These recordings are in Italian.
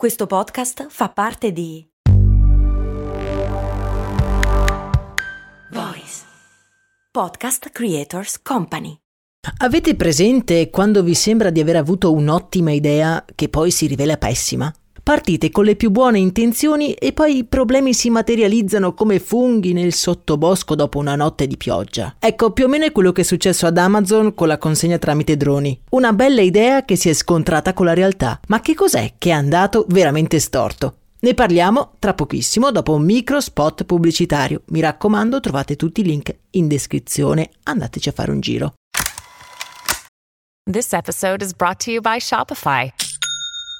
Questo podcast fa parte di Voice Podcast Creators Company. Avete presente quando vi sembra di aver avuto un'ottima idea che poi si rivela pessima? Partite con le più buone intenzioni e poi i problemi si materializzano come funghi nel sottobosco dopo una notte di pioggia. Ecco, più o meno è quello che è successo ad Amazon con la consegna tramite droni. Una bella idea che si è scontrata con la realtà. Ma che cos'è che è andato veramente storto? Ne parliamo tra pochissimo dopo un micro spot pubblicitario. Mi raccomando, trovate tutti i link in descrizione. Andateci a fare un giro. This episode is brought to you by Shopify.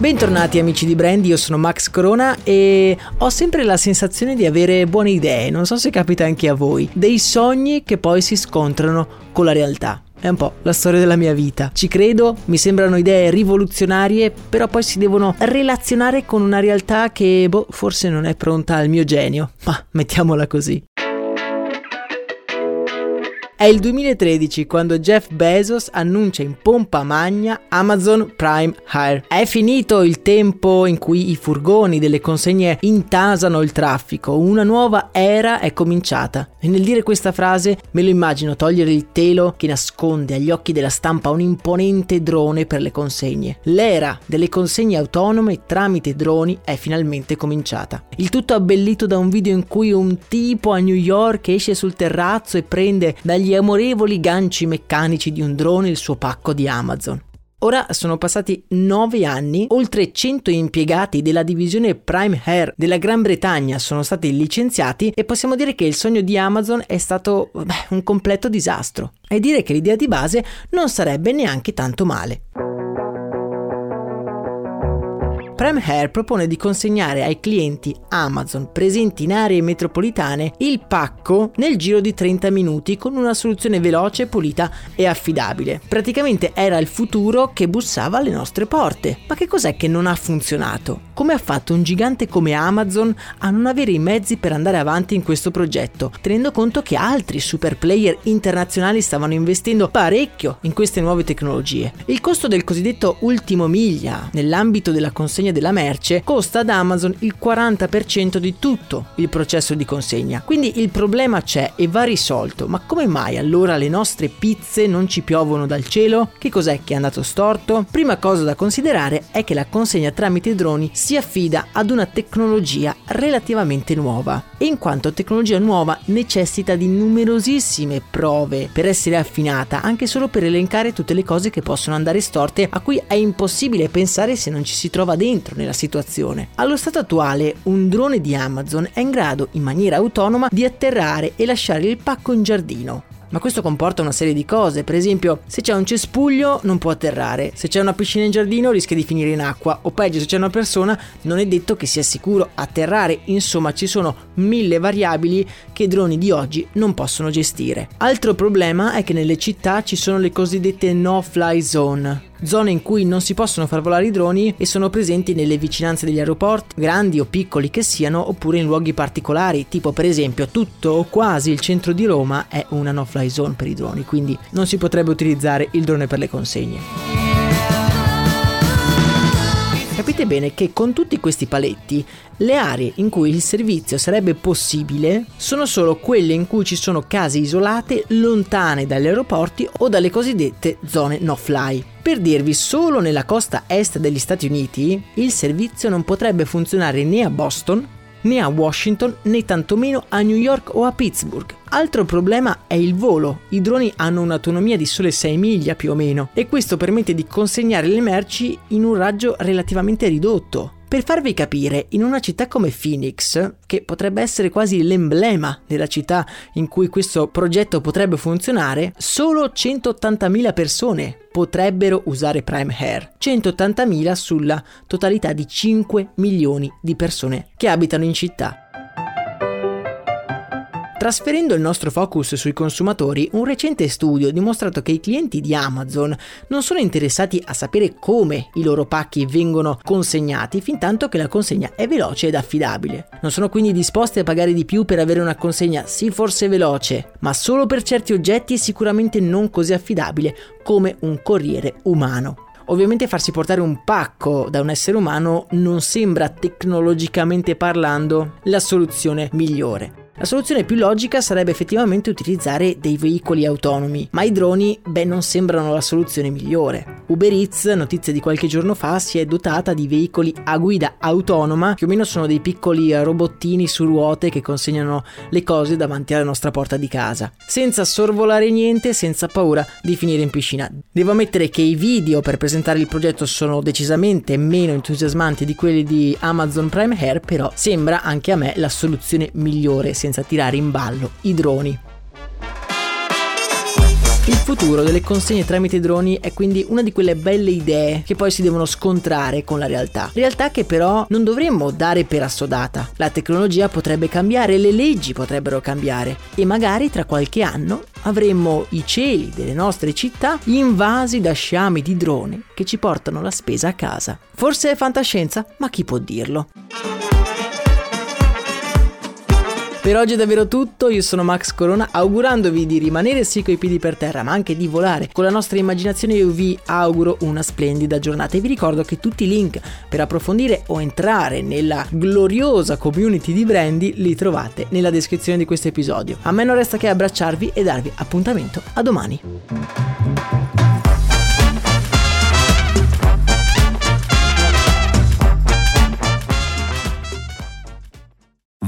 Bentornati amici di Brand, io sono Max Corona e ho sempre la sensazione di avere buone idee, non so se capita anche a voi, dei sogni che poi si scontrano con la realtà. È un po' la storia della mia vita. Ci credo, mi sembrano idee rivoluzionarie, però poi si devono relazionare con una realtà che, boh, forse non è pronta al mio genio. Ma mettiamola così. È il 2013 quando Jeff Bezos annuncia in pompa magna Amazon Prime Hire. È finito il tempo in cui i furgoni delle consegne intasano il traffico, una nuova era è cominciata. E nel dire questa frase me lo immagino togliere il telo che nasconde agli occhi della stampa un imponente drone per le consegne. L'era delle consegne autonome tramite droni è finalmente cominciata. Il tutto abbellito da un video in cui un tipo a New York esce sul terrazzo e prende dagli gli amorevoli ganci meccanici di un drone il suo pacco di Amazon. Ora sono passati 9 anni, oltre 100 impiegati della divisione Prime Air della Gran Bretagna sono stati licenziati e possiamo dire che il sogno di Amazon è stato beh, un completo disastro. E dire che l'idea di base non sarebbe neanche tanto male. Prime Hair propone di consegnare ai clienti Amazon presenti in aree metropolitane il pacco nel giro di 30 minuti con una soluzione veloce, pulita e affidabile. Praticamente era il futuro che bussava alle nostre porte. Ma che cos'è che non ha funzionato? Come ha fatto un gigante come Amazon a non avere i mezzi per andare avanti in questo progetto, tenendo conto che altri super player internazionali stavano investendo parecchio in queste nuove tecnologie? Il costo del cosiddetto ultimo miglia nell'ambito della consegna consegna della merce costa ad Amazon il 40% di tutto il processo di consegna. Quindi il problema c'è e va risolto, ma come mai allora le nostre pizze non ci piovono dal cielo? Che cos'è che è andato storto? Prima cosa da considerare è che la consegna tramite droni si affida ad una tecnologia relativamente nuova e in quanto tecnologia nuova necessita di numerosissime prove per essere affinata, anche solo per elencare tutte le cose che possono andare storte a cui è impossibile pensare se non ci si trova dentro dentro nella situazione. Allo stato attuale un drone di Amazon è in grado in maniera autonoma di atterrare e lasciare il pacco in giardino. Ma questo comporta una serie di cose, per esempio se c'è un cespuglio non può atterrare, se c'è una piscina in giardino rischia di finire in acqua o peggio se c'è una persona non è detto che sia sicuro atterrare, insomma ci sono mille variabili che i droni di oggi non possono gestire. Altro problema è che nelle città ci sono le cosiddette no-fly zone, zone in cui non si possono far volare i droni e sono presenti nelle vicinanze degli aeroporti, grandi o piccoli che siano, oppure in luoghi particolari, tipo per esempio tutto o quasi il centro di Roma è una no-fly zone per i droni, quindi non si potrebbe utilizzare il drone per le consegne. Capite bene che con tutti questi paletti le aree in cui il servizio sarebbe possibile sono solo quelle in cui ci sono case isolate lontane dagli aeroporti o dalle cosiddette zone no fly. Per dirvi, solo nella costa est degli Stati Uniti il servizio non potrebbe funzionare né a Boston, né a Washington né tantomeno a New York o a Pittsburgh. Altro problema è il volo. I droni hanno un'autonomia di sole 6 miglia più o meno e questo permette di consegnare le merci in un raggio relativamente ridotto. Per farvi capire, in una città come Phoenix, che potrebbe essere quasi l'emblema della città in cui questo progetto potrebbe funzionare, solo 180.000 persone potrebbero usare Prime Hair. 180.000 sulla totalità di 5 milioni di persone che abitano in città. Trasferendo il nostro focus sui consumatori, un recente studio ha dimostrato che i clienti di Amazon non sono interessati a sapere come i loro pacchi vengono consegnati fin tanto che la consegna è veloce ed affidabile. Non sono quindi disposti a pagare di più per avere una consegna sì forse veloce, ma solo per certi oggetti sicuramente non così affidabile come un corriere umano. Ovviamente farsi portare un pacco da un essere umano non sembra tecnologicamente parlando la soluzione migliore. La soluzione più logica sarebbe effettivamente utilizzare dei veicoli autonomi, ma i droni, beh, non sembrano la soluzione migliore. Uber Eats, notizia di qualche giorno fa, si è dotata di veicoli a guida autonoma, più o meno sono dei piccoli robottini su ruote che consegnano le cose davanti alla nostra porta di casa, senza sorvolare niente, senza paura di finire in piscina. Devo ammettere che i video per presentare il progetto sono decisamente meno entusiasmanti di quelli di Amazon Prime Hair, però sembra anche a me la soluzione migliore senza tirare in ballo i droni. Il futuro delle consegne tramite droni è quindi una di quelle belle idee che poi si devono scontrare con la realtà. Realtà che però non dovremmo dare per assodata. La tecnologia potrebbe cambiare, le leggi potrebbero cambiare e magari tra qualche anno avremmo i cieli delle nostre città invasi da sciami di droni che ci portano la spesa a casa. Forse è fantascienza, ma chi può dirlo? Per oggi è davvero tutto, io sono Max Corona, augurandovi di rimanere sì coi piedi per terra, ma anche di volare con la nostra immaginazione io vi auguro una splendida giornata e vi ricordo che tutti i link per approfondire o entrare nella gloriosa community di Brandy li trovate nella descrizione di questo episodio. A me non resta che abbracciarvi e darvi appuntamento a domani.